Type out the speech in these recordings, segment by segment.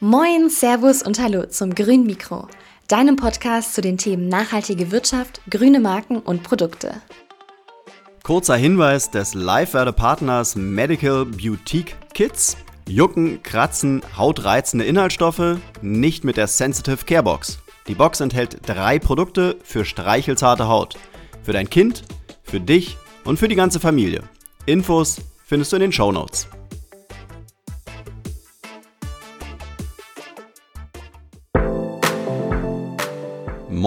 Moin, Servus und Hallo zum Grün Mikro, deinem Podcast zu den Themen nachhaltige Wirtschaft, grüne Marken und Produkte. Kurzer Hinweis des Live-Werde-Partners Medical Boutique Kits. Jucken, kratzen, hautreizende Inhaltsstoffe, nicht mit der Sensitive Care Box. Die Box enthält drei Produkte für streichelzarte Haut. Für dein Kind, für dich und für die ganze Familie. Infos findest du in den Show Notes.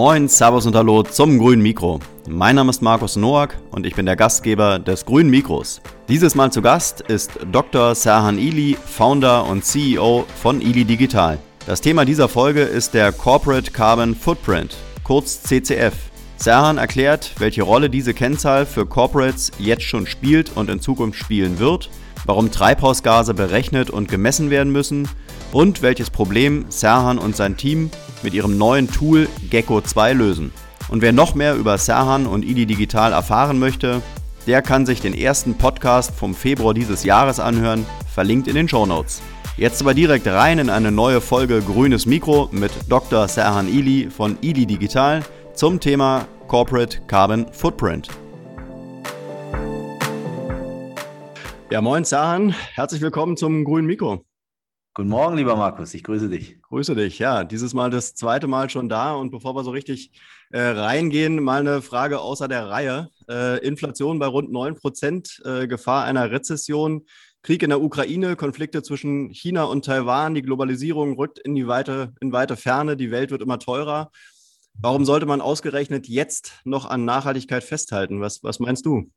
Moin, Servus und Hallo zum Grünen Mikro. Mein Name ist Markus Noack und ich bin der Gastgeber des Grünen Mikros. Dieses Mal zu Gast ist Dr. Serhan Ili, Founder und CEO von Ili Digital. Das Thema dieser Folge ist der Corporate Carbon Footprint, kurz CCF. Serhan erklärt, welche Rolle diese Kennzahl für Corporates jetzt schon spielt und in Zukunft spielen wird, warum Treibhausgase berechnet und gemessen werden müssen und welches Problem Serhan und sein Team mit ihrem neuen Tool Gecko 2 lösen. Und wer noch mehr über Serhan und IDI Digital erfahren möchte, der kann sich den ersten Podcast vom Februar dieses Jahres anhören, verlinkt in den Show Notes. Jetzt aber direkt rein in eine neue Folge Grünes Mikro mit Dr. Serhan Ili von IDI Digital zum Thema Corporate Carbon Footprint. Ja, moin Serhan, herzlich willkommen zum Grünen Mikro. Guten Morgen, lieber Markus, ich grüße dich. Grüße dich, ja, dieses Mal das zweite Mal schon da und bevor wir so richtig äh, reingehen, mal eine Frage außer der Reihe. Äh, Inflation bei rund 9 Prozent, äh, Gefahr einer Rezession, Krieg in der Ukraine, Konflikte zwischen China und Taiwan, die Globalisierung rückt in die weite, in weite Ferne, die Welt wird immer teurer. Warum sollte man ausgerechnet jetzt noch an Nachhaltigkeit festhalten? Was, was meinst du?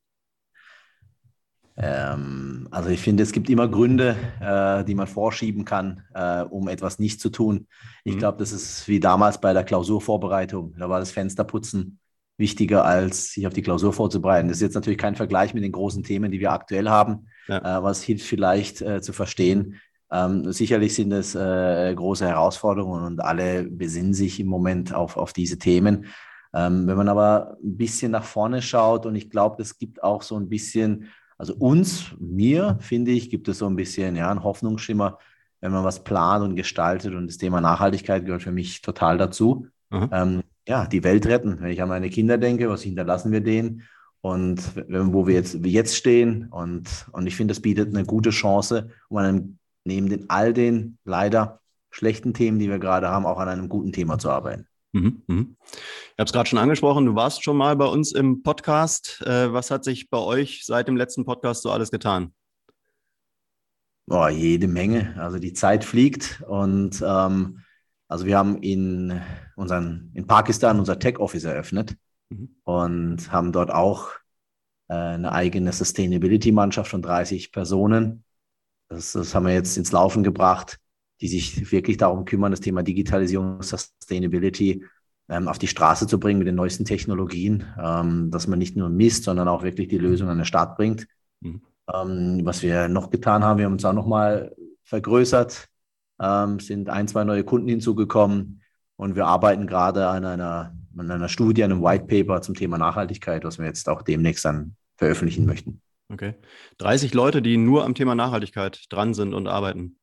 Ähm, also ich finde, es gibt immer Gründe, äh, die man vorschieben kann, äh, um etwas nicht zu tun. Ich mhm. glaube, das ist wie damals bei der Klausurvorbereitung. Da war das Fensterputzen wichtiger, als sich auf die Klausur vorzubereiten. Das ist jetzt natürlich kein Vergleich mit den großen Themen, die wir aktuell haben, ja. äh, es hilft vielleicht äh, zu verstehen. Ähm, sicherlich sind es äh, große Herausforderungen und alle besinnen sich im Moment auf, auf diese Themen. Ähm, wenn man aber ein bisschen nach vorne schaut und ich glaube, es gibt auch so ein bisschen also uns, mir, finde ich, gibt es so ein bisschen ja, einen Hoffnungsschimmer, wenn man was plant und gestaltet. Und das Thema Nachhaltigkeit gehört für mich total dazu. Mhm. Ähm, ja, die Welt retten. Wenn ich an meine Kinder denke, was hinterlassen wir denen? Und wo wir jetzt, jetzt stehen. Und, und ich finde, das bietet eine gute Chance, um einem, neben den all den leider schlechten Themen, die wir gerade haben, auch an einem guten Thema zu arbeiten. Mhm, mhm. Ich habe es gerade schon angesprochen, du warst schon mal bei uns im Podcast. Äh, was hat sich bei euch seit dem letzten Podcast so alles getan? Oh, jede Menge. Also die Zeit fliegt und ähm, also wir haben in, unseren, in Pakistan unser Tech Office eröffnet mhm. und haben dort auch äh, eine eigene Sustainability-Mannschaft von 30 Personen. Das, das haben wir jetzt ins Laufen gebracht die sich wirklich darum kümmern, das Thema Digitalisierung, Sustainability ähm, auf die Straße zu bringen mit den neuesten Technologien, ähm, dass man nicht nur misst, sondern auch wirklich die Lösung an den Start bringt. Mhm. Ähm, was wir noch getan haben, wir haben uns auch nochmal vergrößert, ähm, sind ein, zwei neue Kunden hinzugekommen und wir arbeiten gerade an einer, an einer Studie, einem White Paper zum Thema Nachhaltigkeit, was wir jetzt auch demnächst dann veröffentlichen möchten. Okay. 30 Leute, die nur am Thema Nachhaltigkeit dran sind und arbeiten.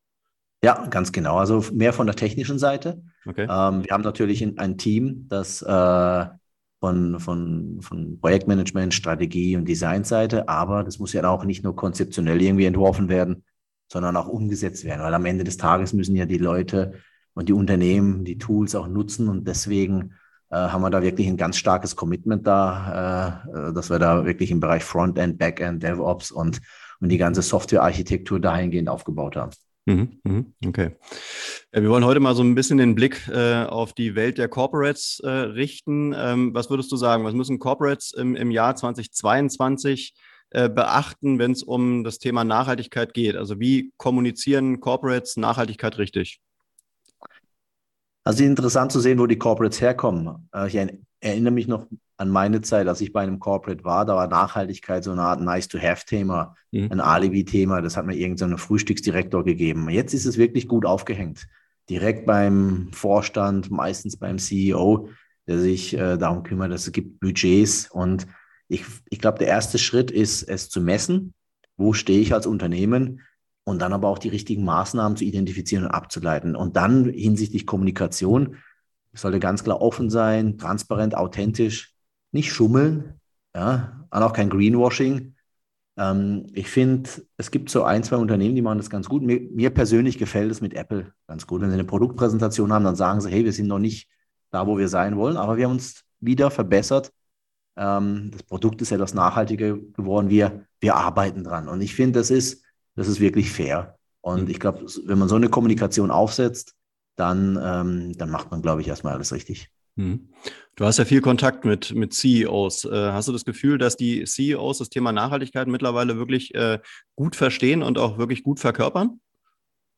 Ja, ganz genau. Also mehr von der technischen Seite. Okay. Ähm, wir haben natürlich ein Team, das äh, von, von, von Projektmanagement, Strategie und Designseite, aber das muss ja auch nicht nur konzeptionell irgendwie entworfen werden, sondern auch umgesetzt werden, weil am Ende des Tages müssen ja die Leute und die Unternehmen die Tools auch nutzen und deswegen äh, haben wir da wirklich ein ganz starkes Commitment da, äh, dass wir da wirklich im Bereich Frontend, Backend, DevOps und, und die ganze Softwarearchitektur dahingehend aufgebaut haben. Mhm, mhm, okay. Wir wollen heute mal so ein bisschen den Blick äh, auf die Welt der Corporates äh, richten. Ähm, was würdest du sagen? Was müssen Corporates im, im Jahr 2022 äh, beachten, wenn es um das Thema Nachhaltigkeit geht? Also wie kommunizieren Corporates Nachhaltigkeit richtig? Also interessant zu sehen, wo die Corporates herkommen. Äh, ich erinnere mich noch an meine Zeit, als ich bei einem Corporate war, da war Nachhaltigkeit so eine Art Nice-to-Have-Thema, mhm. ein Alibi-Thema. Das hat mir irgendein so Frühstücksdirektor gegeben. Jetzt ist es wirklich gut aufgehängt. Direkt beim Vorstand, meistens beim CEO, der sich äh, darum kümmert, dass es gibt Budgets. Und ich, ich glaube, der erste Schritt ist, es zu messen. Wo stehe ich als Unternehmen? und dann aber auch die richtigen Maßnahmen zu identifizieren und abzuleiten. Und dann hinsichtlich Kommunikation sollte ganz klar offen sein, transparent, authentisch, nicht schummeln, ja, und auch kein Greenwashing. Ähm, ich finde, es gibt so ein, zwei Unternehmen, die machen das ganz gut. Mir, mir persönlich gefällt es mit Apple ganz gut. Wenn sie eine Produktpräsentation haben, dann sagen sie, hey, wir sind noch nicht da, wo wir sein wollen, aber wir haben uns wieder verbessert. Ähm, das Produkt ist etwas nachhaltiger geworden. Wir, wir arbeiten dran. Und ich finde, das ist, das ist wirklich fair. Und mhm. ich glaube, wenn man so eine Kommunikation aufsetzt, dann, ähm, dann macht man, glaube ich, erstmal alles richtig. Mhm. Du hast ja viel Kontakt mit, mit CEOs. Äh, hast du das Gefühl, dass die CEOs das Thema Nachhaltigkeit mittlerweile wirklich äh, gut verstehen und auch wirklich gut verkörpern?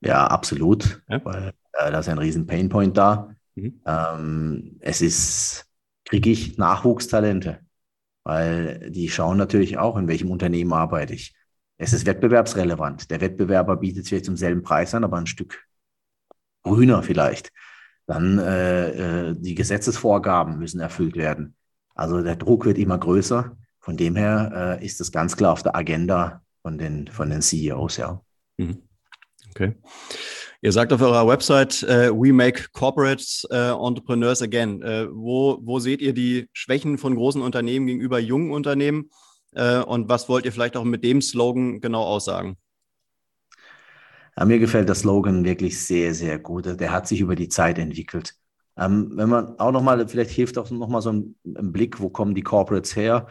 Ja, absolut. Ja? Weil äh, da ist ein riesen Painpoint da. Mhm. Ähm, es ist, kriege ich Nachwuchstalente, weil die schauen natürlich auch, in welchem Unternehmen arbeite ich. Es ist wettbewerbsrelevant. Der Wettbewerber bietet sich zum selben Preis an, aber ein Stück grüner vielleicht. Dann äh, äh, die Gesetzesvorgaben müssen erfüllt werden. Also der Druck wird immer größer. Von dem her äh, ist das ganz klar auf der Agenda von den, von den CEOs, ja. Mhm. Okay. Ihr sagt auf eurer Website, uh, we make corporates uh, entrepreneurs again. Uh, wo, wo seht ihr die Schwächen von großen Unternehmen gegenüber jungen Unternehmen? und was wollt ihr vielleicht auch mit dem Slogan genau aussagen? Ja, mir gefällt der Slogan wirklich sehr, sehr gut. Der hat sich über die Zeit entwickelt. Ähm, wenn man auch nochmal, vielleicht hilft auch nochmal so ein, ein Blick, wo kommen die Corporates her?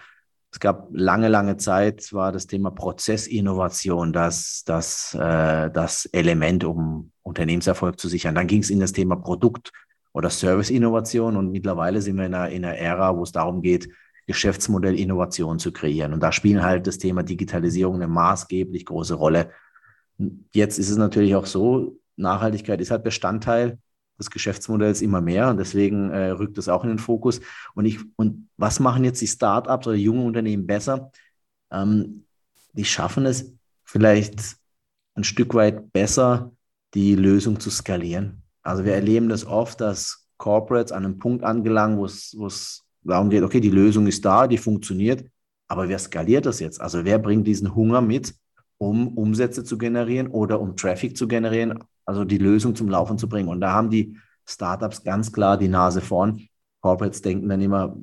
Es gab lange, lange Zeit, war das Thema Prozessinnovation das, das, äh, das Element, um Unternehmenserfolg zu sichern. Dann ging es in das Thema Produkt- oder Serviceinnovation und mittlerweile sind wir in einer, in einer Ära, wo es darum geht, Geschäftsmodellinnovation zu kreieren. Und da spielen halt das Thema Digitalisierung eine maßgeblich große Rolle. Jetzt ist es natürlich auch so, Nachhaltigkeit ist halt Bestandteil des Geschäftsmodells immer mehr und deswegen äh, rückt es auch in den Fokus. Und, ich, und was machen jetzt die Startups oder junge Unternehmen besser? Ähm, die schaffen es vielleicht ein Stück weit besser, die Lösung zu skalieren. Also wir erleben das oft, dass Corporates an einem Punkt angelangen, wo es darum geht, okay, die Lösung ist da, die funktioniert, aber wer skaliert das jetzt? Also wer bringt diesen Hunger mit, um Umsätze zu generieren oder um Traffic zu generieren, also die Lösung zum Laufen zu bringen. Und da haben die Startups ganz klar die Nase vorn. Corporates denken dann immer,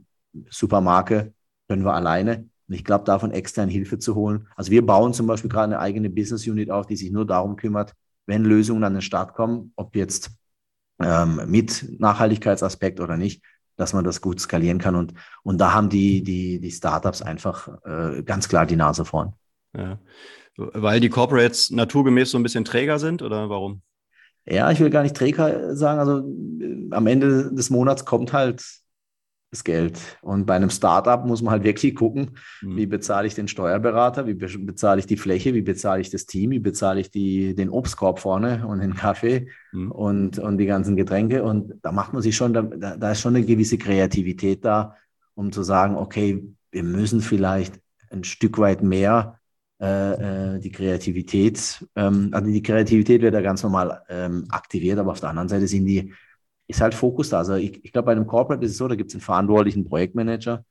Supermarke können wir alleine. Und ich glaube, davon extern Hilfe zu holen. Also wir bauen zum Beispiel gerade eine eigene Business Unit auf, die sich nur darum kümmert, wenn Lösungen an den Start kommen, ob jetzt ähm, mit Nachhaltigkeitsaspekt oder nicht, dass man das gut skalieren kann. Und, und da haben die, die, die Startups einfach äh, ganz klar die Nase vorn. Ja. Weil die Corporates naturgemäß so ein bisschen träger sind oder warum? Ja, ich will gar nicht träger sagen. Also äh, am Ende des Monats kommt halt das Geld. Und bei einem Startup muss man halt wirklich gucken, mhm. wie bezahle ich den Steuerberater, wie bezahle ich die Fläche, wie bezahle ich das Team, wie bezahle ich die, den Obstkorb vorne und den Kaffee mhm. und, und die ganzen Getränke. Und da macht man sich schon, da, da ist schon eine gewisse Kreativität da, um zu sagen, okay, wir müssen vielleicht ein Stück weit mehr äh, äh, die Kreativität, ähm, also die Kreativität wird ja ganz normal ähm, aktiviert, aber auf der anderen Seite sind die, ist halt Fokus da. Also ich, ich glaube, bei einem Corporate ist es so, da gibt es einen verantwortlichen Projektmanager,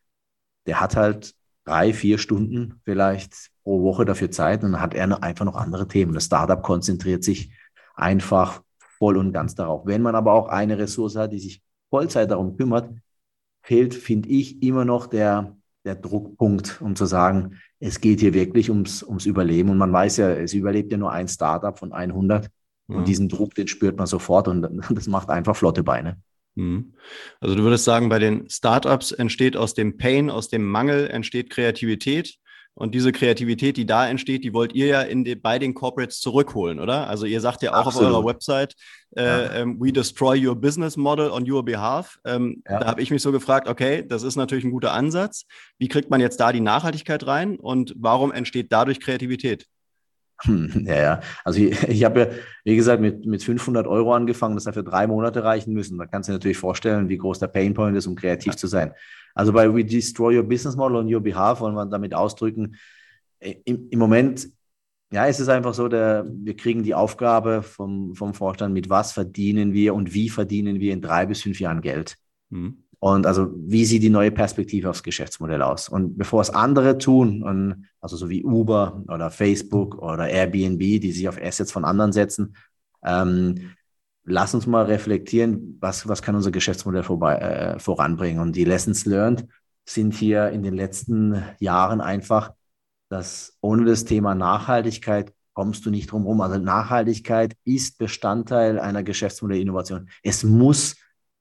der hat halt drei, vier Stunden vielleicht pro Woche dafür Zeit und dann hat er einfach noch andere Themen. Das Startup konzentriert sich einfach voll und ganz darauf. Wenn man aber auch eine Ressource hat, die sich Vollzeit darum kümmert, fehlt, finde ich, immer noch der, der Druckpunkt, um zu sagen, es geht hier wirklich ums, ums Überleben. Und man weiß ja, es überlebt ja nur ein Startup von 100. Mhm. Und diesen Druck, den spürt man sofort und das macht einfach flotte Beine. Mhm. Also du würdest sagen, bei den Startups entsteht aus dem Pain, aus dem Mangel entsteht Kreativität und diese Kreativität, die da entsteht, die wollt ihr ja in die, bei den Corporates zurückholen, oder? Also ihr sagt ja auch Absolut. auf eurer Website, äh, ja. ähm, we destroy your business model on your behalf. Ähm, ja. Da habe ich mich so gefragt, okay, das ist natürlich ein guter Ansatz. Wie kriegt man jetzt da die Nachhaltigkeit rein und warum entsteht dadurch Kreativität? Hm, ja, ja. Also ich, ich habe ja, wie gesagt, mit, mit 500 Euro angefangen, das hat für drei Monate reichen müssen. Da kannst du dir natürlich vorstellen, wie groß der Painpoint ist, um kreativ ja. zu sein. Also bei We Destroy Your Business Model on Your Behalf wollen wir damit ausdrücken, im, im Moment, ja, ist es einfach so, der, wir kriegen die Aufgabe vom, vom Vorstand, mit was verdienen wir und wie verdienen wir in drei bis fünf Jahren Geld. Mhm. Und also, wie sieht die neue Perspektive aufs Geschäftsmodell aus? Und bevor es andere tun, und, also so wie Uber oder Facebook oder Airbnb, die sich auf Assets von anderen setzen, ähm, lass uns mal reflektieren, was, was kann unser Geschäftsmodell vorbei, äh, voranbringen. Und die Lessons learned sind hier in den letzten Jahren einfach, dass ohne das Thema Nachhaltigkeit kommst du nicht drum herum. Also Nachhaltigkeit ist Bestandteil einer Geschäftsmodellinnovation. Es muss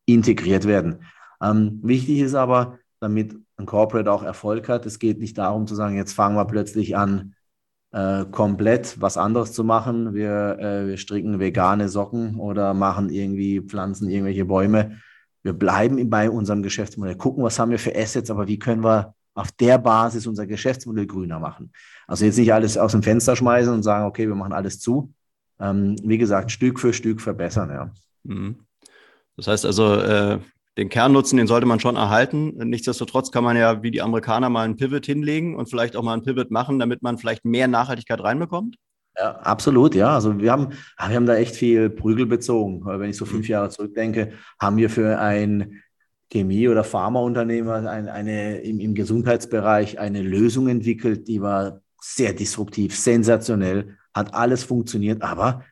integriert werden. Ähm, wichtig ist aber, damit ein Corporate auch Erfolg hat, es geht nicht darum zu sagen, jetzt fangen wir plötzlich an, äh, komplett was anderes zu machen. Wir, äh, wir stricken vegane Socken oder machen irgendwie, pflanzen irgendwelche Bäume. Wir bleiben bei unserem Geschäftsmodell, gucken, was haben wir für Assets, aber wie können wir auf der Basis unser Geschäftsmodell grüner machen. Also jetzt nicht alles aus dem Fenster schmeißen und sagen, okay, wir machen alles zu. Ähm, wie gesagt, Stück für Stück verbessern, ja. Mhm. Das heißt also, äh, den Kernnutzen, den sollte man schon erhalten. Nichtsdestotrotz kann man ja wie die Amerikaner mal einen Pivot hinlegen und vielleicht auch mal einen Pivot machen, damit man vielleicht mehr Nachhaltigkeit reinbekommt. Ja, absolut, ja. Also wir haben, wir haben da echt viel Prügel bezogen. Wenn ich so fünf mhm. Jahre zurückdenke, haben wir für ein Chemie- oder Pharmaunternehmer ein, eine, im, im Gesundheitsbereich eine Lösung entwickelt, die war sehr disruptiv, sensationell, hat alles funktioniert, aber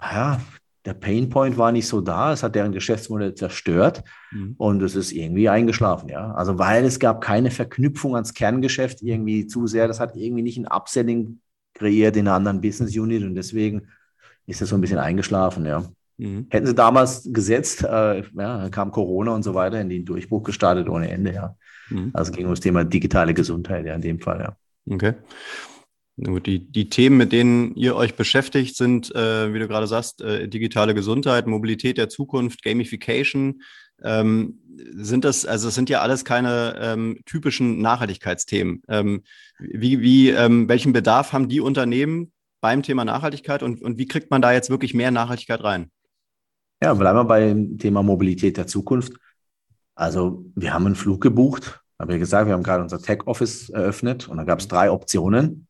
ja, der Painpoint war nicht so da, es hat deren Geschäftsmodell zerstört mhm. und es ist irgendwie eingeschlafen, ja. Also weil es gab keine Verknüpfung ans Kerngeschäft irgendwie zu sehr, das hat irgendwie nicht ein Upselling kreiert in einer anderen Business Unit und deswegen ist es so ein bisschen eingeschlafen, ja. Mhm. Hätten sie damals gesetzt, äh, ja, kam Corona und so weiter in den Durchbruch gestartet ohne Ende, ja. Mhm. Also ging um das Thema digitale Gesundheit, ja, in dem Fall, ja. Okay. Die, die Themen, mit denen ihr euch beschäftigt, sind, äh, wie du gerade sagst, äh, digitale Gesundheit, Mobilität der Zukunft, Gamification. Ähm, sind das, also es sind ja alles keine ähm, typischen Nachhaltigkeitsthemen. Ähm, wie, wie, ähm, welchen Bedarf haben die Unternehmen beim Thema Nachhaltigkeit und, und wie kriegt man da jetzt wirklich mehr Nachhaltigkeit rein? Ja, bleiben wir beim Thema Mobilität der Zukunft. Also wir haben einen Flug gebucht, habe ja gesagt, wir haben gerade unser Tech Office eröffnet und da gab es drei Optionen.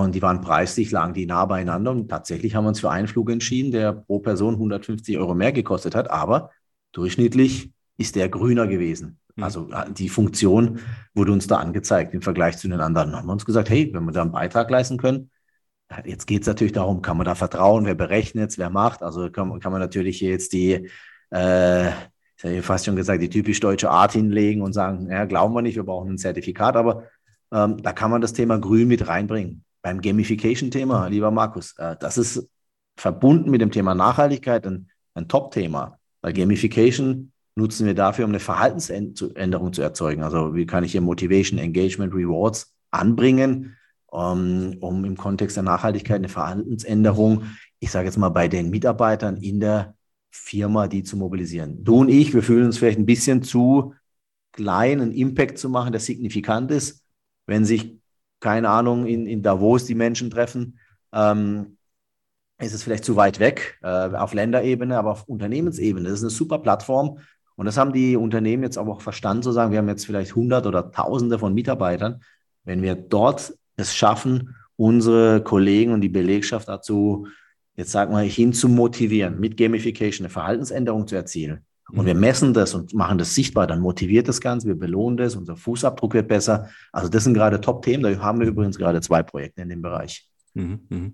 Und die waren preislich, lagen die nah beieinander. Und tatsächlich haben wir uns für einen Flug entschieden, der pro Person 150 Euro mehr gekostet hat. Aber durchschnittlich ist der grüner gewesen. Mhm. Also äh, die Funktion wurde uns da angezeigt im Vergleich zu den anderen. Da haben wir uns gesagt, hey, wenn wir da einen Beitrag leisten können, äh, jetzt geht es natürlich darum, kann man da vertrauen, wer berechnet es, wer macht. Also kann, kann man natürlich jetzt die, äh, ich habe fast schon gesagt, die typisch deutsche Art hinlegen und sagen, ja, glauben wir nicht, wir brauchen ein Zertifikat. Aber ähm, da kann man das Thema Grün mit reinbringen beim Gamification-Thema, lieber Markus, äh, das ist verbunden mit dem Thema Nachhaltigkeit ein, ein Top-Thema. Weil Gamification nutzen wir dafür, um eine Verhaltensänderung zu erzeugen. Also wie kann ich hier Motivation, Engagement, Rewards anbringen, um, ähm, um im Kontext der Nachhaltigkeit eine Verhaltensänderung, ich sage jetzt mal bei den Mitarbeitern in der Firma, die zu mobilisieren. Du und ich, wir fühlen uns vielleicht ein bisschen zu klein, einen Impact zu machen, der signifikant ist. Wenn sich keine Ahnung, in, in Davos die Menschen treffen, ähm, ist es vielleicht zu weit weg äh, auf Länderebene, aber auf Unternehmensebene. Das ist eine super Plattform. Und das haben die Unternehmen jetzt aber auch verstanden, zu sagen, wir haben jetzt vielleicht Hundert oder Tausende von Mitarbeitern. Wenn wir dort es schaffen, unsere Kollegen und die Belegschaft dazu, jetzt sagen wir, hin zu motivieren, mit Gamification eine Verhaltensänderung zu erzielen, und wir mhm. messen das und machen das sichtbar, dann motiviert das Ganze, wir belohnen das, unser Fußabdruck wird besser. Also das sind gerade Top-Themen, da haben wir übrigens gerade zwei Projekte in dem Bereich. Mhm, mh.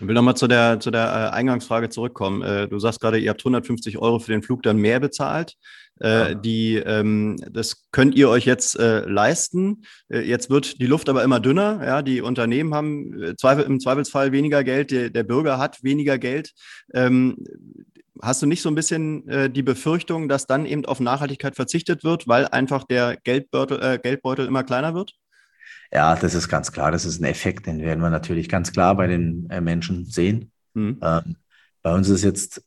Ich will nochmal zu der, zu der äh, Eingangsfrage zurückkommen. Äh, du sagst gerade, ihr habt 150 Euro für den Flug dann mehr bezahlt. Äh, die, ähm, das könnt ihr euch jetzt leisten. jetzt wird die Luft aber immer dünner. Ja, die Unternehmen haben im Zweifelsfall weniger Geld, der, der Bürger hat weniger Geld. Hast du nicht so ein bisschen äh, die Befürchtung, dass dann eben auf Nachhaltigkeit verzichtet wird, weil einfach der Geldbeutel, äh, Geldbeutel immer kleiner wird? Ja, das ist ganz klar. Das ist ein Effekt, den werden wir natürlich ganz klar bei den äh, Menschen sehen. Mhm. Ähm, bei uns ist jetzt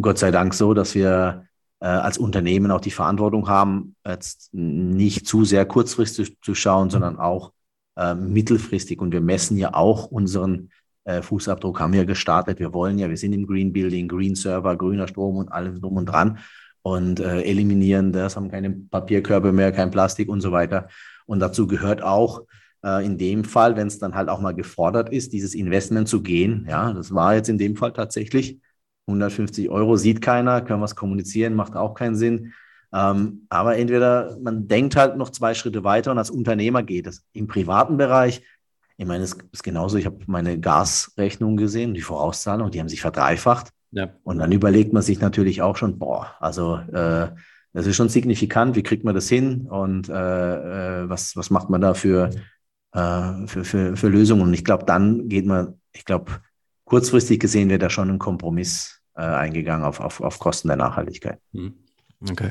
Gott sei Dank so, dass wir äh, als Unternehmen auch die Verantwortung haben, jetzt nicht zu sehr kurzfristig zu schauen, sondern auch äh, mittelfristig. Und wir messen ja auch unseren äh, Fußabdruck haben wir gestartet. Wir wollen ja, wir sind im Green Building, Green Server, grüner Strom und allem drum und dran und äh, eliminieren das, haben keine Papierkörbe mehr, kein Plastik und so weiter. Und dazu gehört auch äh, in dem Fall, wenn es dann halt auch mal gefordert ist, dieses Investment zu gehen. Ja, das war jetzt in dem Fall tatsächlich 150 Euro, sieht keiner, können wir es kommunizieren, macht auch keinen Sinn. Ähm, aber entweder man denkt halt noch zwei Schritte weiter und als Unternehmer geht es. Im privaten Bereich, ich meine, es ist genauso, ich habe meine Gasrechnung gesehen, die Vorauszahlung, die haben sich verdreifacht. Ja. Und dann überlegt man sich natürlich auch schon, boah, also äh, das ist schon signifikant, wie kriegt man das hin und äh, äh was, was macht man da für, äh, für, für, für Lösungen? Und ich glaube, dann geht man, ich glaube, kurzfristig gesehen wird da schon ein Kompromiss äh, eingegangen auf, auf, auf Kosten der Nachhaltigkeit. Mhm. Okay.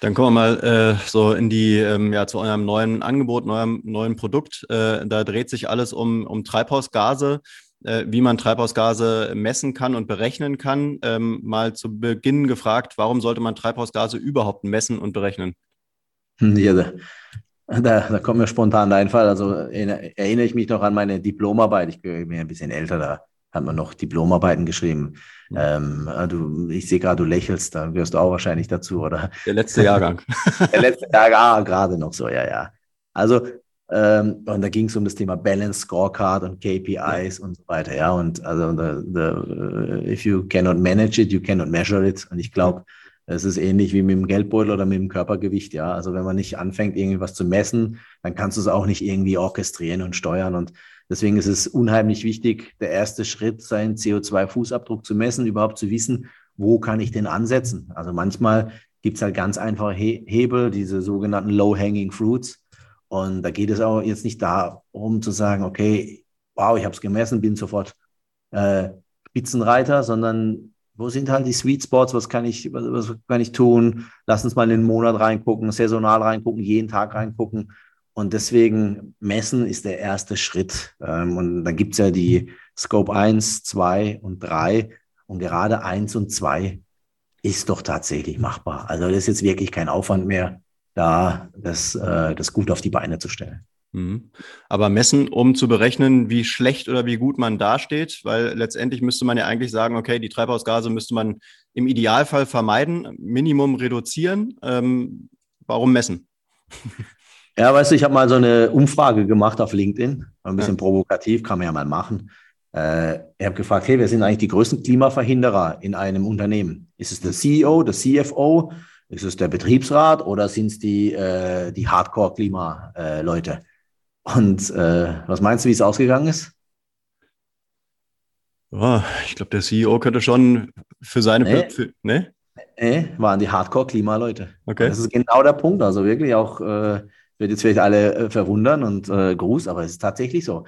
Dann kommen wir mal äh, so in die, ähm, ja, zu eurem neuen Angebot, neuem neuen Produkt. Äh, da dreht sich alles um, um Treibhausgase, äh, wie man Treibhausgase messen kann und berechnen kann. Ähm, mal zu Beginn gefragt, warum sollte man Treibhausgase überhaupt messen und berechnen? Ja, da, da, da kommt mir spontan ein Einfall. Also erinnere ich mich noch an meine Diplomarbeit. Ich bin ein bisschen älter da hat man noch Diplomarbeiten geschrieben. Ähm, ah, du, ich sehe gerade, du lächelst, da gehörst du auch wahrscheinlich dazu, oder? Der letzte Jahrgang. Der letzte Jahrgang, ah, gerade noch so, ja, ja. Also, ähm, und da ging es um das Thema Balance Scorecard und KPIs ja. und so weiter, ja. Und also, the, the, if you cannot manage it, you cannot measure it. Und ich glaube, es ist ähnlich wie mit dem Geldbeutel oder mit dem Körpergewicht, ja. Also wenn man nicht anfängt, irgendwas zu messen, dann kannst du es auch nicht irgendwie orchestrieren und steuern. Und Deswegen ist es unheimlich wichtig, der erste Schritt, seinen CO2-Fußabdruck zu messen, überhaupt zu wissen, wo kann ich den ansetzen. Also manchmal gibt es halt ganz einfache He Hebel, diese sogenannten Low-Hanging Fruits. Und da geht es auch jetzt nicht darum zu sagen, okay, wow, ich habe es gemessen, bin sofort äh, Spitzenreiter, sondern wo sind halt die Sweet Spots, was kann ich, was, was kann ich tun? Lass uns mal in den Monat reingucken, saisonal reingucken, jeden Tag reingucken und deswegen messen ist der erste Schritt. Ähm, und dann gibt es ja die Scope 1, 2 und 3. Und gerade 1 und 2 ist doch tatsächlich machbar. Also das ist jetzt wirklich kein Aufwand mehr, da das, äh, das gut auf die Beine zu stellen. Mhm. Aber messen, um zu berechnen, wie schlecht oder wie gut man dasteht, weil letztendlich müsste man ja eigentlich sagen, okay, die Treibhausgase müsste man im Idealfall vermeiden, Minimum reduzieren. Ähm, warum messen? Ja, weißt du, ich habe mal so eine Umfrage gemacht auf LinkedIn, ein bisschen ja. provokativ, kann man ja mal machen. Äh, ich habe gefragt, hey, wer sind eigentlich die größten Klimaverhinderer in einem Unternehmen? Ist es der CEO, der CFO, ist es der Betriebsrat oder sind es die, äh, die Hardcore-Klima-Leute? Und äh, was meinst du, wie es ausgegangen ist? Oh, ich glaube, der CEO könnte schon für seine... Nee. Für, ne? Nee, waren die Hardcore-Klima-Leute. Okay. Das ist genau der Punkt. Also wirklich auch äh, wird jetzt vielleicht alle äh, verwundern und äh, Gruß, aber es ist tatsächlich so.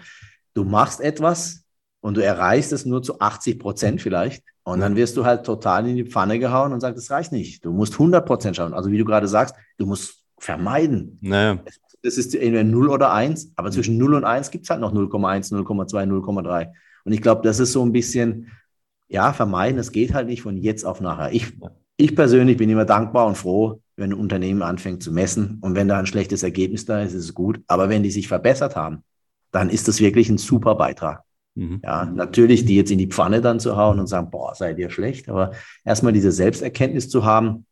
Du machst etwas und du erreichst es nur zu 80 Prozent vielleicht und dann wirst du halt total in die Pfanne gehauen und sagst, das reicht nicht. Du musst 100 Prozent schaffen. Also wie du gerade sagst, du musst vermeiden. Naja. Das ist entweder 0 oder 1, aber zwischen 0 und 1 gibt es halt noch 0,1, 0,2, 0,3. Und ich glaube, das ist so ein bisschen, ja, vermeiden, es geht halt nicht von jetzt auf nachher. Ich, ich persönlich bin immer dankbar und froh, wenn ein Unternehmen anfängt zu messen und wenn da ein schlechtes Ergebnis da ist, ist es gut. Aber wenn die sich verbessert haben, dann ist das wirklich ein super Beitrag. Mhm. Ja, natürlich, die jetzt in die Pfanne dann zu hauen und sagen, boah, seid ihr schlecht, aber erstmal diese Selbsterkenntnis zu haben,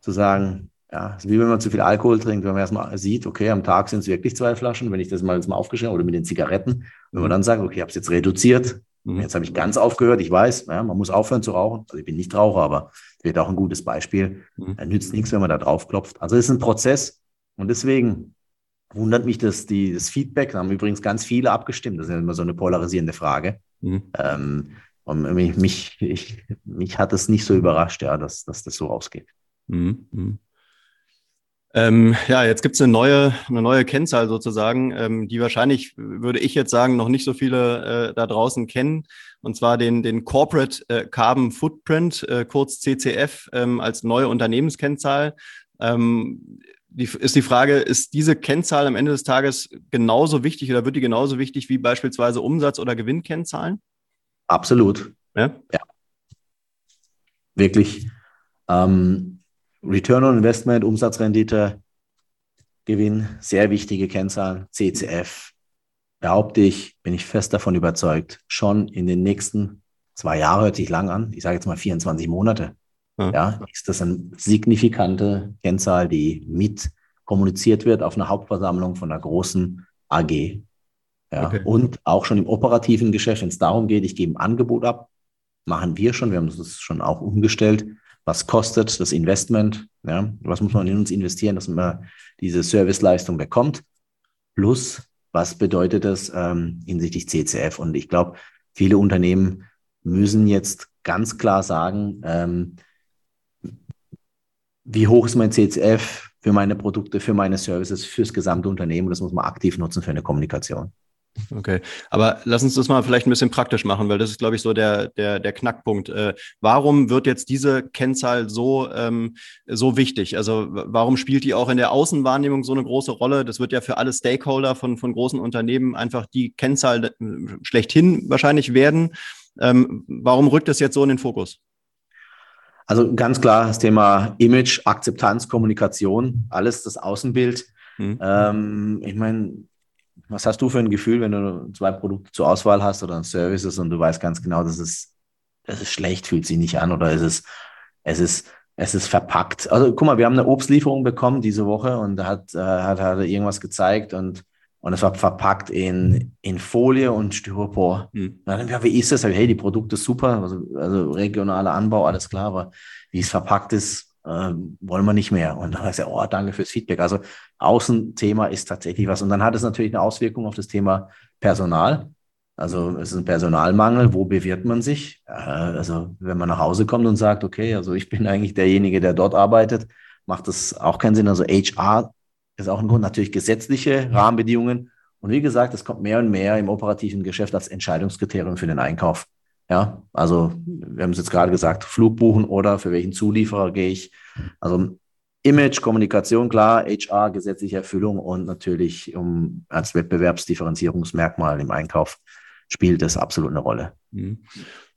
zu sagen, ja, wie wenn man zu viel Alkohol trinkt, wenn man erstmal sieht, okay, am Tag sind es wirklich zwei Flaschen, wenn ich das mal jetzt mal aufgeschrieben oder mit den Zigaretten, wenn man dann sagt, okay, ich habe es jetzt reduziert, mhm. Jetzt habe ich ganz aufgehört, ich weiß, ja, man muss aufhören zu rauchen, also ich bin nicht Raucher, aber wird auch ein gutes Beispiel. Mhm. Da nützt nichts, wenn man da drauf klopft. Also es ist ein Prozess und deswegen wundert mich dass die, das Feedback. Da haben übrigens ganz viele abgestimmt. Das ist ja immer so eine polarisierende Frage. Mhm. Ähm, und mich, mich, ich, mich hat es nicht so überrascht, ja, dass, dass das so rausgeht. Mhm. Ähm, ja, jetzt gibt es eine neue, eine neue Kennzahl sozusagen, ähm, die wahrscheinlich, würde ich jetzt sagen, noch nicht so viele äh, da draußen kennen, und zwar den, den Corporate äh, Carbon Footprint, äh, kurz CCF, ähm, als neue Unternehmenskennzahl. Ähm, die, ist die Frage, ist diese Kennzahl am Ende des Tages genauso wichtig oder wird die genauso wichtig wie beispielsweise Umsatz- oder Gewinnkennzahlen? Absolut. Ja. ja. Wirklich. Ähm, Return on Investment, Umsatzrendite, Gewinn, sehr wichtige Kennzahlen. CCF, behaupte ich, bin ich fest davon überzeugt, schon in den nächsten zwei Jahren, hört sich lang an, ich sage jetzt mal 24 Monate, ja. ja, ist das eine signifikante Kennzahl, die mit kommuniziert wird auf einer Hauptversammlung von einer großen AG. Ja, okay. Und auch schon im operativen Geschäft, wenn es darum geht, ich gebe ein Angebot ab, machen wir schon, wir haben das schon auch umgestellt, was kostet das Investment, ja, was muss man in uns investieren, dass man diese Serviceleistung bekommt, plus was bedeutet das ähm, hinsichtlich CCF. Und ich glaube, viele Unternehmen müssen jetzt ganz klar sagen, ähm, wie hoch ist mein CCF für meine Produkte, für meine Services, fürs gesamte Unternehmen. Das muss man aktiv nutzen für eine Kommunikation. Okay, aber lass uns das mal vielleicht ein bisschen praktisch machen, weil das ist, glaube ich, so der, der, der Knackpunkt. Äh, warum wird jetzt diese Kennzahl so, ähm, so wichtig? Also warum spielt die auch in der Außenwahrnehmung so eine große Rolle? Das wird ja für alle Stakeholder von, von großen Unternehmen einfach die Kennzahl äh, schlechthin wahrscheinlich werden. Ähm, warum rückt das jetzt so in den Fokus? Also ganz klar das Thema Image, Akzeptanz, Kommunikation, alles das Außenbild. Mhm. Ähm, ich meine, was hast du für ein Gefühl, wenn du zwei Produkte zur Auswahl hast oder ein Services und du weißt ganz genau, das ist, das ist schlecht, fühlt sich nicht an oder ist es, ist, es ist verpackt. Also guck mal, wir haben eine Obstlieferung bekommen diese Woche und da hat, äh, hat, hat irgendwas gezeigt und und es war verpackt in, in Folie und Styropor. Hm. Dann ja, wie ist das? Hey, die Produkte super, also, also regionaler Anbau, alles klar, aber wie es verpackt ist, äh, wollen wir nicht mehr. Und dann heißt er, oh, danke fürs Feedback. Also Außenthema ist tatsächlich was. Und dann hat es natürlich eine Auswirkung auf das Thema Personal. Also es ist ein Personalmangel. Wo bewirbt man sich? Äh, also wenn man nach Hause kommt und sagt, okay, also ich bin eigentlich derjenige, der dort arbeitet, macht das auch keinen Sinn. Also HR ist auch ein Grund, natürlich gesetzliche Rahmenbedingungen. Und wie gesagt, es kommt mehr und mehr im operativen Geschäft als Entscheidungskriterium für den Einkauf. Ja, also wir haben es jetzt gerade gesagt, Flug buchen oder für welchen Zulieferer gehe ich. Also Image, Kommunikation, klar, HR, gesetzliche Erfüllung und natürlich um, als Wettbewerbsdifferenzierungsmerkmal im Einkauf spielt das absolut eine Rolle. Mhm.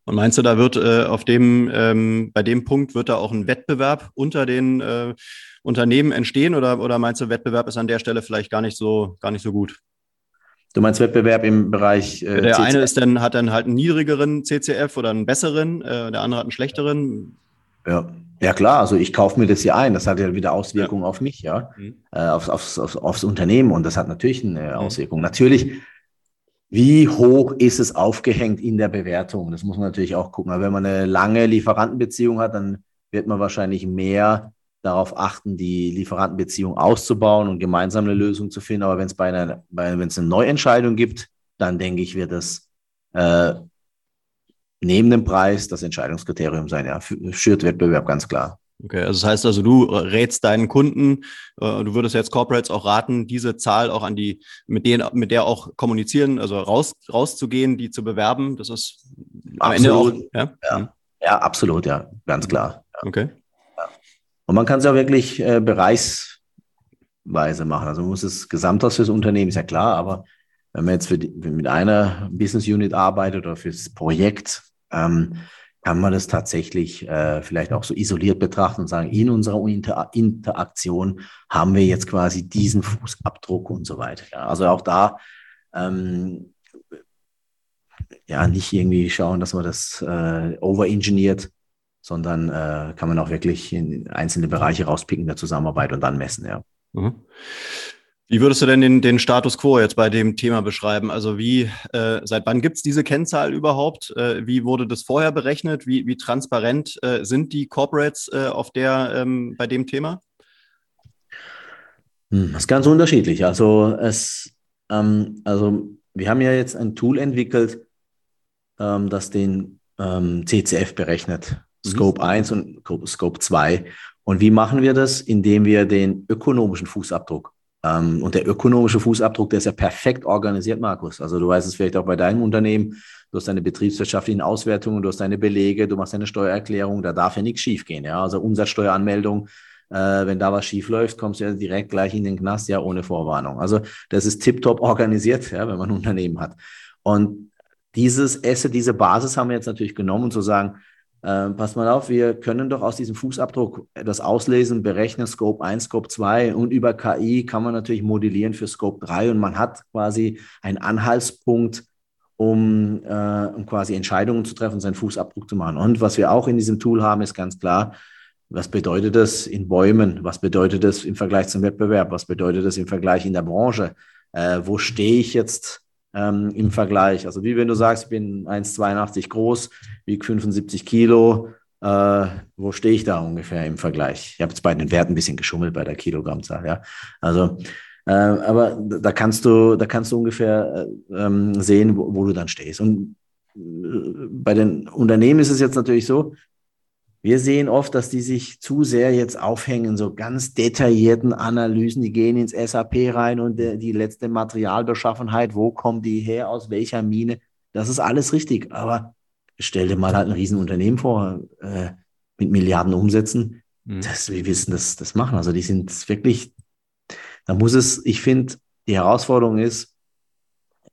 Und meinst du, da wird äh, auf dem, ähm, bei dem Punkt wird da auch ein Wettbewerb unter den äh, Unternehmen entstehen oder, oder meinst du, Wettbewerb ist an der Stelle vielleicht gar nicht so, gar nicht so gut? Du meinst Wettbewerb im Bereich. Äh, der CCF? eine ist dann, hat dann halt einen niedrigeren CCF oder einen besseren, äh, der andere hat einen schlechteren. Ja. Ja klar, also ich kaufe mir das hier ein. Das hat ja wieder Auswirkungen ja. auf mich, ja, mhm. äh, aufs, aufs, aufs, aufs, Unternehmen und das hat natürlich eine mhm. Auswirkung. Natürlich, wie hoch ist es aufgehängt in der Bewertung? Das muss man natürlich auch gucken. Aber wenn man eine lange Lieferantenbeziehung hat, dann wird man wahrscheinlich mehr darauf achten, die Lieferantenbeziehung auszubauen und gemeinsam eine Lösung zu finden. Aber wenn es bei einer, bei, wenn es eine Neuentscheidung gibt, dann denke ich, wird das äh, neben dem Preis das Entscheidungskriterium sein. Ja, schürt Wettbewerb ganz klar. Okay, also das heißt also, du rätst deinen Kunden, äh, du würdest jetzt Corporates auch raten, diese Zahl auch an die, mit denen, mit der auch kommunizieren, also raus, rauszugehen, die zu bewerben. Das ist am absolut. Ende auch. Ja? Ja. ja, absolut, ja, ganz klar. Ja. Okay. Und man kann es ja wirklich äh, bereichsweise machen. Also man muss es Gesamthaus fürs Unternehmen, ist ja klar, aber wenn man jetzt die, mit einer Business Unit arbeitet oder fürs Projekt, ähm, kann man das tatsächlich äh, vielleicht auch so isoliert betrachten und sagen, in unserer Inter Interaktion haben wir jetzt quasi diesen Fußabdruck und so weiter. Ja, also auch da ähm, ja nicht irgendwie schauen, dass man das äh, overengineert, sondern äh, kann man auch wirklich in einzelne Bereiche rauspicken der Zusammenarbeit und dann messen, ja. Mhm. Wie würdest du denn den, den Status quo jetzt bei dem Thema beschreiben? Also wie, äh, seit wann gibt es diese Kennzahl überhaupt? Äh, wie wurde das vorher berechnet? Wie, wie transparent äh, sind die Corporates äh, auf der, ähm, bei dem Thema? Hm, das ist ganz unterschiedlich. Also es, ähm, also wir haben ja jetzt ein Tool entwickelt, ähm, das den ähm, CCF berechnet. Mhm. Scope 1 und Scope 2. Und wie machen wir das? Indem wir den ökonomischen Fußabdruck ähm, und der ökonomische Fußabdruck, der ist ja perfekt organisiert, Markus. Also du weißt es vielleicht auch bei deinem Unternehmen. Du hast deine betriebswirtschaftlichen Auswertungen, du hast deine Belege, du machst deine Steuererklärung, da darf ja nichts schiefgehen. Ja? Also Umsatzsteueranmeldung, äh, wenn da was schief läuft, kommst du ja direkt gleich in den Knast, ja, ohne Vorwarnung. Also das ist tiptop organisiert, ja, wenn man ein Unternehmen hat. Und dieses Asset, diese Basis haben wir jetzt natürlich genommen, um zu sagen, äh, pass mal auf, wir können doch aus diesem Fußabdruck etwas auslesen, berechnen Scope 1, Scope 2 und über KI kann man natürlich modellieren für Scope 3 und man hat quasi einen Anhaltspunkt, um, äh, um quasi Entscheidungen zu treffen, seinen Fußabdruck zu machen. Und was wir auch in diesem Tool haben, ist ganz klar, was bedeutet das in Bäumen? Was bedeutet das im Vergleich zum Wettbewerb? Was bedeutet das im Vergleich in der Branche? Äh, wo stehe ich jetzt ähm, im Vergleich. Also wie wenn du sagst, ich bin 1,82 groß, wiege 75 Kilo, äh, wo stehe ich da ungefähr im Vergleich? Ich habe jetzt bei den Werten ein bisschen geschummelt bei der Kilogrammzahl, ja. Also, äh, aber da kannst du, da kannst du ungefähr äh, ähm, sehen, wo, wo, du dann stehst. Und äh, bei den Unternehmen ist es jetzt natürlich so, wir sehen oft, dass die sich zu sehr jetzt aufhängen, so ganz detaillierten Analysen, die gehen ins SAP rein und der, die letzte Materialbeschaffenheit, wo kommen die her, aus welcher Mine, das ist alles richtig. Aber stell dir mal halt ein Riesenunternehmen vor, äh, mit Milliarden Umsätzen. Mhm. Das, wir wissen, das, das machen. Also die sind wirklich, da muss es, ich finde, die Herausforderung ist,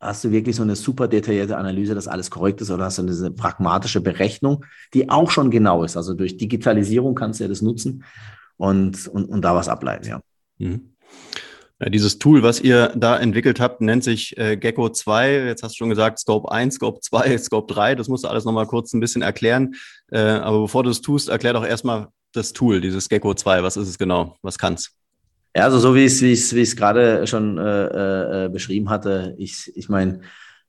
Hast du wirklich so eine super detaillierte Analyse, dass alles korrekt ist, oder hast du eine pragmatische Berechnung, die auch schon genau ist? Also durch Digitalisierung kannst du ja das nutzen und, und, und da was ableiten, ja. Mhm. Ja, dieses Tool, was ihr da entwickelt habt, nennt sich äh, Gecko 2. Jetzt hast du schon gesagt, Scope 1, Scope 2, Scope 3. Das musst du alles nochmal kurz ein bisschen erklären. Äh, aber bevor du es tust, erklär doch erstmal das Tool, dieses Gecko 2. Was ist es genau? Was kann's? Ja, also so wie ich es wie wie es gerade schon äh, äh, beschrieben hatte, ich, ich meine,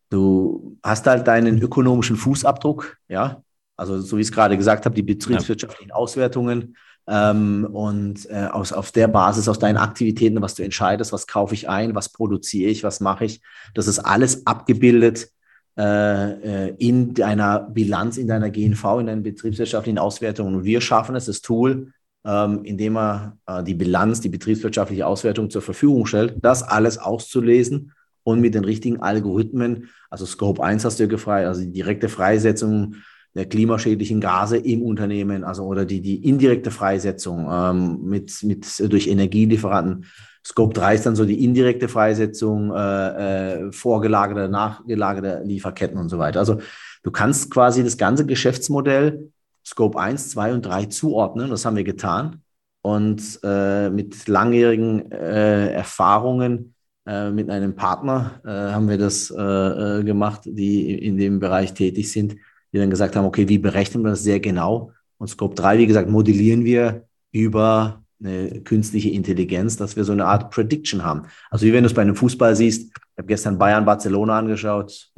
du hast halt deinen ökonomischen Fußabdruck, ja, also so wie ich es gerade gesagt habe, die betriebswirtschaftlichen ja. Auswertungen ähm, und äh, aus, auf der Basis, aus deinen Aktivitäten, was du entscheidest, was kaufe ich ein, was produziere ich, was mache ich, das ist alles abgebildet äh, äh in deiner Bilanz, in deiner GNV, in deinen betriebswirtschaftlichen Auswertungen. Und wir schaffen es, das Tool ähm, indem er äh, die Bilanz, die betriebswirtschaftliche Auswertung zur Verfügung stellt, das alles auszulesen und mit den richtigen Algorithmen, also Scope 1 hast du ja gefragt, also die direkte Freisetzung der klimaschädlichen Gase im Unternehmen, also oder die, die indirekte Freisetzung ähm, mit, mit, durch Energielieferanten. Scope 3 ist dann so die indirekte Freisetzung, äh, äh, vorgelagerte, nachgelagerte Lieferketten und so weiter. Also du kannst quasi das ganze Geschäftsmodell Scope 1, 2 und 3 zuordnen. Das haben wir getan. Und äh, mit langjährigen äh, Erfahrungen äh, mit einem Partner äh, haben wir das äh, äh, gemacht, die in dem Bereich tätig sind, die dann gesagt haben, okay, wie berechnen wir das sehr genau? Und Scope 3, wie gesagt, modellieren wir über eine künstliche Intelligenz, dass wir so eine Art Prediction haben. Also wie wenn du es bei einem Fußball siehst, ich habe gestern Bayern Barcelona angeschaut,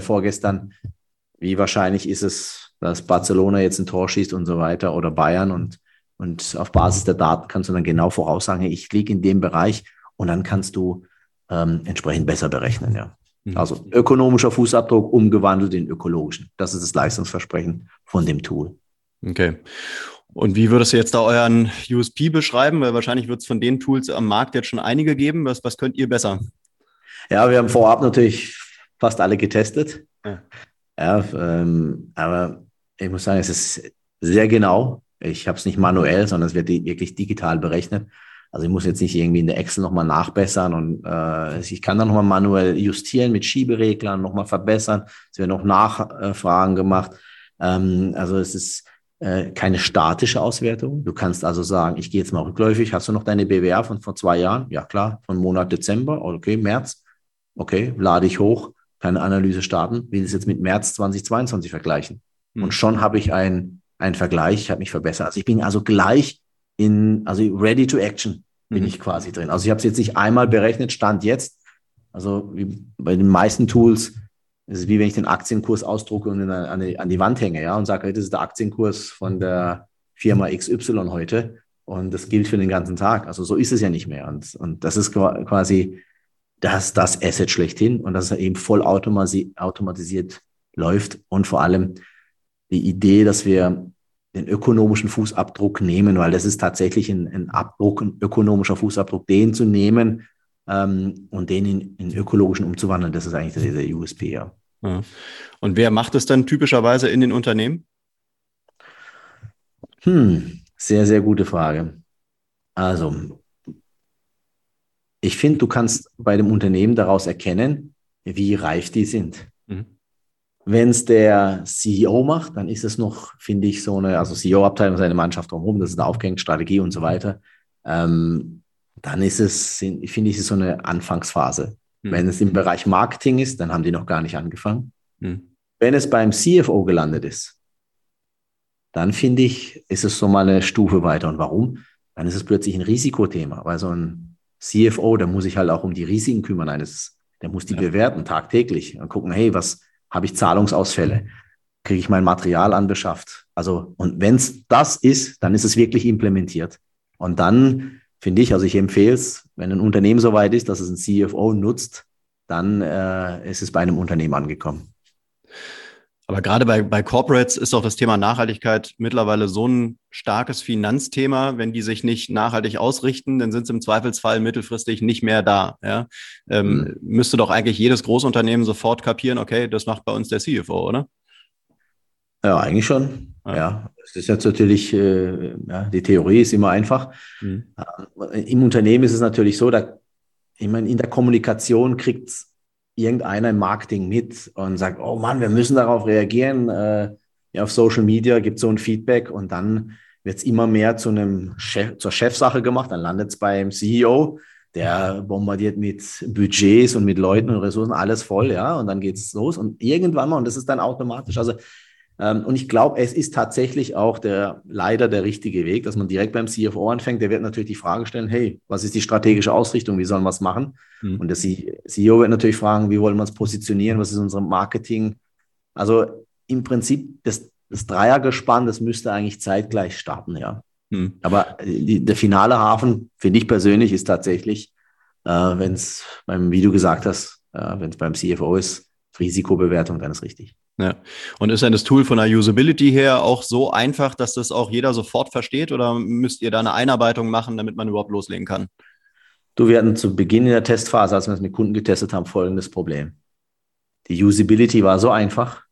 vorgestern, wie wahrscheinlich ist es, dass Barcelona jetzt ein Tor schießt und so weiter oder Bayern und, und auf Basis der Daten kannst du dann genau voraussagen, ich liege in dem Bereich und dann kannst du ähm, entsprechend besser berechnen, ja. Mhm. Also ökonomischer Fußabdruck umgewandelt in ökologischen. Das ist das Leistungsversprechen von dem Tool. Okay. Und wie würdest du jetzt da euren USP beschreiben? Weil wahrscheinlich wird es von den Tools am Markt jetzt schon einige geben. Was, was könnt ihr besser? Ja, wir haben vorab natürlich fast alle getestet. Ja, ja ähm, aber ich muss sagen, es ist sehr genau. Ich habe es nicht manuell, sondern es wird wirklich digital berechnet. Also ich muss jetzt nicht irgendwie in der Excel nochmal nachbessern und äh, ich kann dann nochmal manuell justieren mit Schiebereglern, nochmal verbessern. Es werden noch Nachfragen gemacht. Ähm, also es ist äh, keine statische Auswertung. Du kannst also sagen, ich gehe jetzt mal rückläufig. Hast du noch deine BWR von vor zwei Jahren? Ja klar, von Monat Dezember. Okay, März. Okay, lade ich hoch, kann eine Analyse starten. Will es jetzt mit März 2022 vergleichen. Und hm. schon habe ich einen Vergleich, ich habe mich verbessert. Also ich bin also gleich in, also ready to action bin mhm. ich quasi drin. Also ich habe es jetzt nicht einmal berechnet, stand jetzt. Also wie bei den meisten Tools ist es wie wenn ich den Aktienkurs ausdrucke und an die, an die Wand hänge, ja, und sage, das ist der Aktienkurs von der Firma XY heute. Und das gilt für den ganzen Tag. Also so ist es ja nicht mehr. Und, und das ist quasi das, das Asset schlechthin und dass er eben voll automatisiert läuft und vor allem die Idee, dass wir den ökonomischen Fußabdruck nehmen, weil das ist tatsächlich ein, ein Abdruck, ein ökonomischer Fußabdruck, den zu nehmen ähm, und den in, in ökologischen umzuwandeln, das ist eigentlich der, der USP, ja. ja. Und wer macht es dann typischerweise in den Unternehmen? Hm, sehr, sehr gute Frage. Also, ich finde, du kannst bei dem Unternehmen daraus erkennen, wie reif die sind. Mhm. Wenn es der CEO macht, dann ist es noch, finde ich, so eine, also CEO-Abteilung, seine Mannschaft drumherum, das ist eine aufgängige Strategie und so weiter. Ähm, dann ist es, finde ich, ist so eine Anfangsphase. Mhm. Wenn es im Bereich Marketing ist, dann haben die noch gar nicht angefangen. Mhm. Wenn es beim CFO gelandet ist, dann finde ich, ist es so mal eine Stufe weiter. Und warum? Dann ist es plötzlich ein Risikothema, weil so ein CFO, der muss sich halt auch um die Risiken kümmern eines, der muss die ja. bewerten tagtäglich und gucken, hey, was, habe ich Zahlungsausfälle. kriege ich mein Material anbeschafft. Also, und wenn es das ist, dann ist es wirklich implementiert. Und dann finde ich, also ich empfehle es, wenn ein Unternehmen so weit ist, dass es ein CFO nutzt, dann äh, ist es bei einem Unternehmen angekommen. Aber gerade bei, bei Corporates ist doch das Thema Nachhaltigkeit mittlerweile so ein starkes Finanzthema. Wenn die sich nicht nachhaltig ausrichten, dann sind sie im Zweifelsfall mittelfristig nicht mehr da. Ja? Ähm, mhm. Müsste doch eigentlich jedes Großunternehmen sofort kapieren, okay, das macht bei uns der CFO, oder? Ja, eigentlich schon. Ja, ja. es ist jetzt natürlich, äh, ja, die Theorie ist immer einfach. Mhm. Äh, Im Unternehmen ist es natürlich so, da, ich meine, in der Kommunikation kriegt irgendeiner im Marketing mit und sagt, oh Mann, wir müssen darauf reagieren. Äh, ja, auf Social Media gibt es so ein Feedback und dann wird es immer mehr zu einem Chef, zur Chefsache gemacht. Dann landet es beim CEO, der bombardiert mit Budgets und mit Leuten und Ressourcen alles voll, ja, und dann geht es los und irgendwann mal, und das ist dann automatisch. Also ähm, und ich glaube, es ist tatsächlich auch der leider der richtige Weg, dass man direkt beim CFO anfängt. Der wird natürlich die Frage stellen, hey, was ist die strategische Ausrichtung? Wie sollen wir es machen? Mhm. Und der CEO wird natürlich fragen, wie wollen wir uns positionieren? Was ist unser Marketing? Also im Prinzip das, das Dreiergespann, das müsste eigentlich zeitgleich starten, ja. Mhm. Aber die, der finale Hafen, finde ich persönlich, ist tatsächlich, äh, wenn es beim, wie du gesagt hast, äh, wenn es beim CFO ist, Risikobewertung, dann ist richtig. Ja. Und ist denn das Tool von der Usability her auch so einfach, dass das auch jeder sofort versteht oder müsst ihr da eine Einarbeitung machen, damit man überhaupt loslegen kann? Du, wir hatten zu Beginn in der Testphase, als wir es mit Kunden getestet haben, folgendes Problem. Die Usability war so einfach, hm.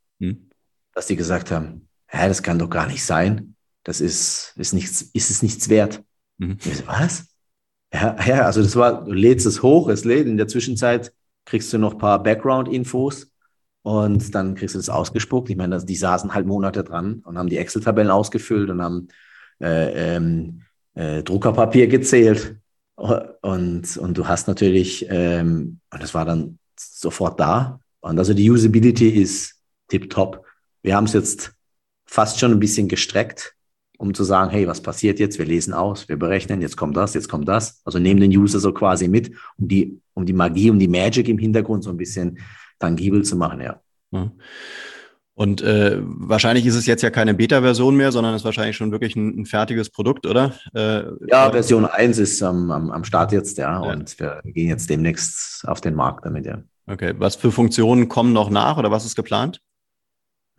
Dass die gesagt haben, hä, das kann doch gar nicht sein. Das ist, ist, nichts, ist es nichts wert. Mhm. So, was? Ja, ja, also das war, du lädst es hoch, es lädt, in der Zwischenzeit kriegst du noch ein paar Background-Infos und dann kriegst du das ausgespuckt. Ich meine, die saßen halt Monate dran und haben die Excel-Tabellen ausgefüllt und haben äh, ähm, äh, Druckerpapier gezählt. Und, und du hast natürlich, ähm, und das war dann sofort da. Und also die Usability ist tipptopp. Wir haben es jetzt fast schon ein bisschen gestreckt, um zu sagen, hey, was passiert jetzt? Wir lesen aus, wir berechnen, jetzt kommt das, jetzt kommt das. Also nehmen den User so quasi mit, um die, um die Magie, um die Magic im Hintergrund so ein bisschen tangibel zu machen, ja. Und äh, wahrscheinlich ist es jetzt ja keine Beta-Version mehr, sondern es ist wahrscheinlich schon wirklich ein, ein fertiges Produkt, oder? Äh, ja, Version 1 ist am, am, am Start jetzt, ja, ja, und wir gehen jetzt demnächst auf den Markt damit, ja. Okay, was für Funktionen kommen noch nach oder was ist geplant?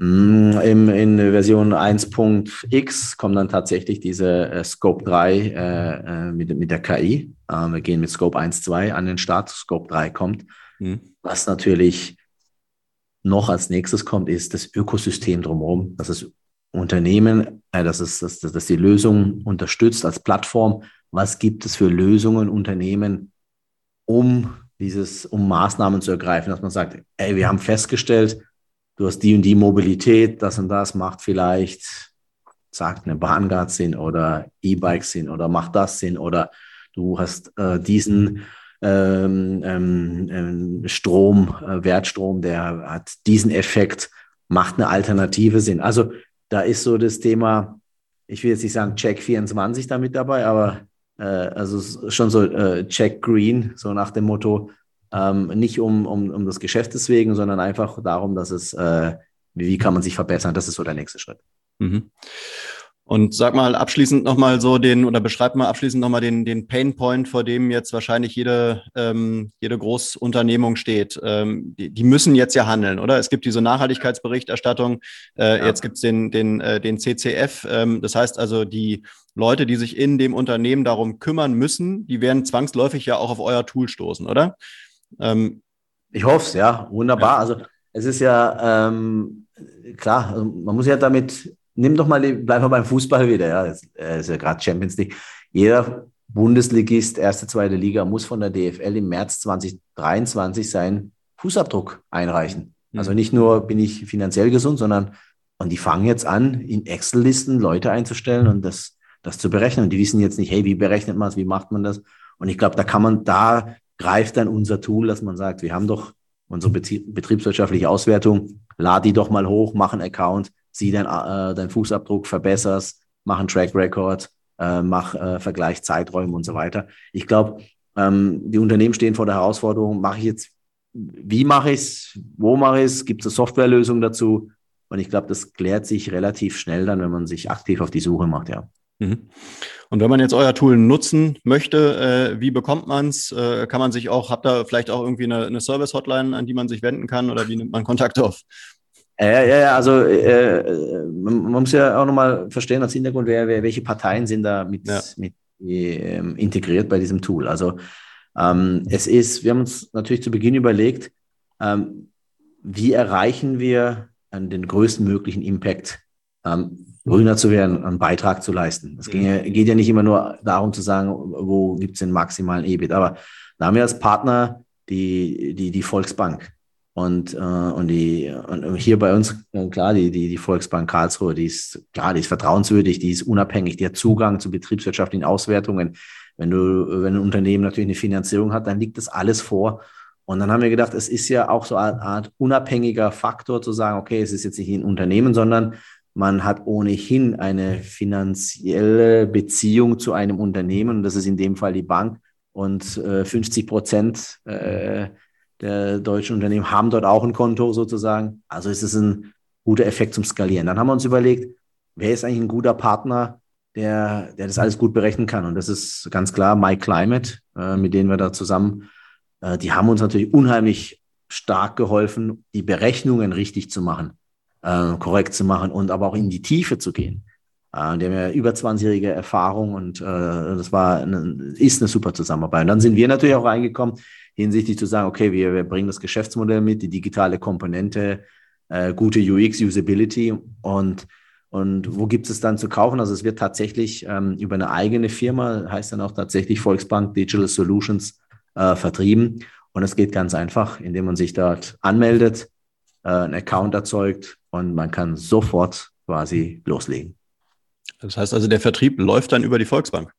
Mm, Im, in Version 1.x kommen dann tatsächlich diese äh, Scope 3 äh, äh, mit, mit der KI. Äh, wir gehen mit Scope 1.2 an den Start, Scope 3 kommt. Mhm. Was natürlich noch als nächstes kommt, ist das Ökosystem drumherum, dass das Unternehmen, äh, dass, es, dass, dass die Lösung unterstützt als Plattform. Was gibt es für Lösungen, Unternehmen, um dieses, um Maßnahmen zu ergreifen, dass man sagt, ey, wir haben festgestellt, du hast die und die Mobilität, das und das macht vielleicht, sagt eine Bahncard Sinn oder E-Bike Sinn oder macht das Sinn oder du hast äh, diesen ähm, ähm, ähm, Strom, äh, Wertstrom, der hat diesen Effekt, macht eine Alternative Sinn. Also da ist so das Thema, ich will jetzt nicht sagen Check 24 damit dabei, aber äh, also schon so äh, Check Green, so nach dem Motto, ähm, nicht um, um, um das Geschäft deswegen, sondern einfach darum, dass es, äh, wie kann man sich verbessern, das ist so der nächste Schritt. Mhm. Und sag mal abschließend nochmal so den, oder beschreib mal abschließend nochmal den, den Pain Point, vor dem jetzt wahrscheinlich jede, ähm, jede Großunternehmung steht. Ähm, die, die müssen jetzt ja handeln, oder? Es gibt diese Nachhaltigkeitsberichterstattung, äh, ja. jetzt gibt's den, den, äh, den CCF. Ähm, das heißt also, die Leute, die sich in dem Unternehmen darum kümmern müssen, die werden zwangsläufig ja auch auf euer Tool stoßen, oder? Ähm, ich hoffe es, ja, wunderbar. Ja. Also es ist ja ähm, klar, also man muss ja damit nimm doch mal, bleib mal beim Fußball wieder, ja, das ist ja gerade Champions League. Jeder Bundesligist, erste, zweite Liga, muss von der DFL im März 2023 seinen Fußabdruck einreichen. Mhm. Also nicht nur bin ich finanziell gesund, sondern und die fangen jetzt an, in Excel-Listen Leute einzustellen und das, das zu berechnen. Und die wissen jetzt nicht, hey, wie berechnet man es, wie macht man das? Und ich glaube, da kann man, da greift dann unser Tool, dass man sagt, wir haben doch unsere betriebswirtschaftliche Auswertung, lad die doch mal hoch, mach einen Account, sieh deinen äh, dein Fußabdruck, verbesserst, mach einen Track Record, äh, mach äh, Vergleich Zeiträume und so weiter. Ich glaube, ähm, die Unternehmen stehen vor der Herausforderung, mache ich jetzt, wie mache ich es, wo mache ich es, gibt es eine Softwarelösung dazu? Und ich glaube, das klärt sich relativ schnell dann, wenn man sich aktiv auf die Suche macht, ja. Mhm. Und wenn man jetzt euer Tool nutzen möchte, äh, wie bekommt man es? Äh, kann man sich auch, habt ihr vielleicht auch irgendwie eine, eine Service-Hotline, an die man sich wenden kann oder wie nimmt man Kontakt auf? Ja, ja, ja, also äh, man muss ja auch nochmal verstehen als Hintergrund, wer, wer, welche Parteien sind da mit, ja. mit ähm, integriert bei diesem Tool. Also ähm, es ist, wir haben uns natürlich zu Beginn überlegt, ähm, wie erreichen wir den größtmöglichen Impact, ähm, grüner zu werden, einen Beitrag zu leisten. Es ja, geht ja nicht immer nur darum zu sagen, wo gibt es den maximalen EBIT, aber da haben wir als Partner die, die, die Volksbank. Und, äh, und, die, und hier bei uns, äh, klar, die, die, die Volksbank Karlsruhe, die ist, klar, die ist vertrauenswürdig, die ist unabhängig, die hat Zugang zu betriebswirtschaftlichen Auswertungen. Wenn du, wenn ein Unternehmen natürlich eine Finanzierung hat, dann liegt das alles vor. Und dann haben wir gedacht, es ist ja auch so eine Art unabhängiger Faktor zu sagen, okay, es ist jetzt nicht ein Unternehmen, sondern man hat ohnehin eine finanzielle Beziehung zu einem Unternehmen. Das ist in dem Fall die Bank. Und äh, 50 Prozent äh, der deutschen Unternehmen haben dort auch ein Konto sozusagen. Also ist es ein guter Effekt zum Skalieren. Dann haben wir uns überlegt, wer ist eigentlich ein guter Partner, der, der das alles gut berechnen kann. Und das ist ganz klar MyClimate, äh, mit denen wir da zusammen, äh, die haben uns natürlich unheimlich stark geholfen, die Berechnungen richtig zu machen, äh, korrekt zu machen und aber auch in die Tiefe zu gehen. Äh, die haben ja über 20-jährige Erfahrung und äh, das war eine, ist eine super Zusammenarbeit. Und dann sind wir natürlich auch reingekommen, hinsichtlich zu sagen, okay, wir, wir bringen das Geschäftsmodell mit, die digitale Komponente, äh, gute UX, Usability und und wo gibt es dann zu kaufen? Also es wird tatsächlich ähm, über eine eigene Firma, heißt dann auch tatsächlich Volksbank Digital Solutions, äh, vertrieben. Und es geht ganz einfach, indem man sich dort anmeldet, äh, einen Account erzeugt und man kann sofort quasi loslegen. Das heißt also, der Vertrieb läuft dann über die Volksbank.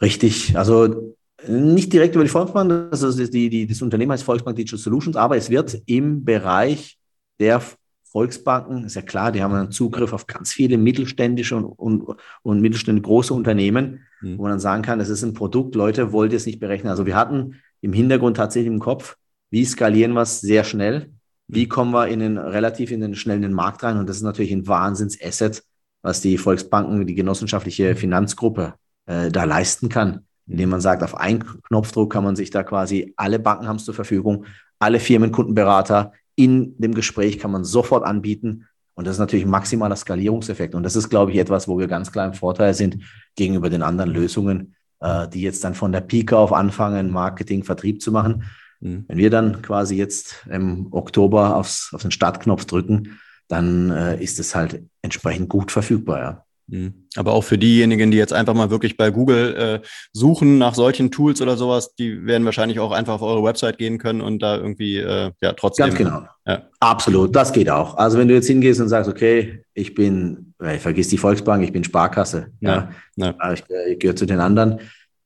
Richtig. Also nicht direkt über die Volksbank, das ist die, die, das Unternehmen heißt Volksbank Digital Solutions, aber es wird im Bereich der Volksbanken, ist ja klar, die haben einen Zugriff auf ganz viele mittelständische und, und, und mittelständische große Unternehmen, mhm. wo man dann sagen kann, das ist ein Produkt, Leute, wollt ihr es nicht berechnen. Also wir hatten im Hintergrund tatsächlich im Kopf, wie skalieren wir es sehr schnell, wie mhm. kommen wir in den, relativ in den schnellen Markt rein und das ist natürlich ein Wahnsinns-Asset, was die Volksbanken, die genossenschaftliche Finanzgruppe äh, da leisten kann indem man sagt, auf einen Knopfdruck kann man sich da quasi, alle Banken haben es zur Verfügung, alle Firmenkundenberater in dem Gespräch kann man sofort anbieten. Und das ist natürlich ein maximaler Skalierungseffekt. Und das ist, glaube ich, etwas, wo wir ganz klar im Vorteil sind gegenüber den anderen Lösungen, äh, die jetzt dann von der Pike auf anfangen, Marketing, Vertrieb zu machen. Mhm. Wenn wir dann quasi jetzt im Oktober aufs, auf den Startknopf drücken, dann äh, ist es halt entsprechend gut verfügbar. Ja. Mhm. Aber auch für diejenigen, die jetzt einfach mal wirklich bei Google äh, suchen nach solchen Tools oder sowas, die werden wahrscheinlich auch einfach auf eure Website gehen können und da irgendwie äh, ja trotzdem. Ganz genau. Ja. Absolut, das geht auch. Also wenn du jetzt hingehst und sagst, okay, ich bin, äh, vergiss die Volksbank, ich bin Sparkasse, ja, ja. ja. Ich, äh, ich gehöre zu den anderen,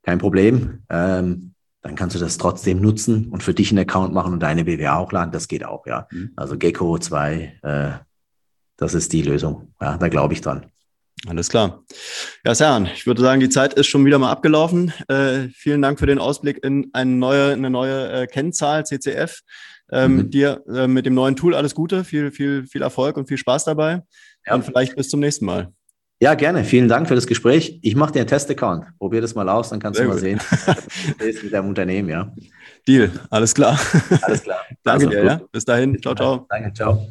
kein Problem. Ähm, dann kannst du das trotzdem nutzen und für dich einen Account machen und deine BWA auch laden. Das geht auch, ja. Mhm. Also Gecko 2, äh, das ist die Lösung. Ja, da glaube ich dran. Alles klar. Ja, Serhan, ich würde sagen, die Zeit ist schon wieder mal abgelaufen. Äh, vielen Dank für den Ausblick in eine neue, eine neue äh, Kennzahl, CCF. Ähm, mhm. Dir äh, mit dem neuen Tool alles Gute, viel, viel, viel Erfolg und viel Spaß dabei. Ja. Und vielleicht bis zum nächsten Mal. Ja, gerne. Vielen Dank für das Gespräch. Ich mache dir einen Test-Account. Probier das mal aus, dann kannst Sehr du mal gut. sehen, ist mit deinem Unternehmen, ja. Deal, alles klar. Alles klar. Danke also, dir, gut. ja. Bis dahin. Ciao, ciao. Danke, ciao.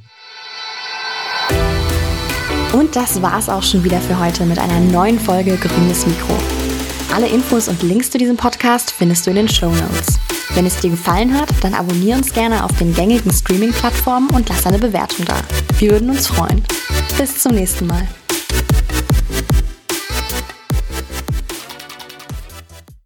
Und das war's auch schon wieder für heute mit einer neuen Folge Grünes Mikro. Alle Infos und Links zu diesem Podcast findest du in den Show Notes. Wenn es dir gefallen hat, dann abonniere uns gerne auf den gängigen Streaming-Plattformen und lass eine Bewertung da. Wir würden uns freuen. Bis zum nächsten Mal.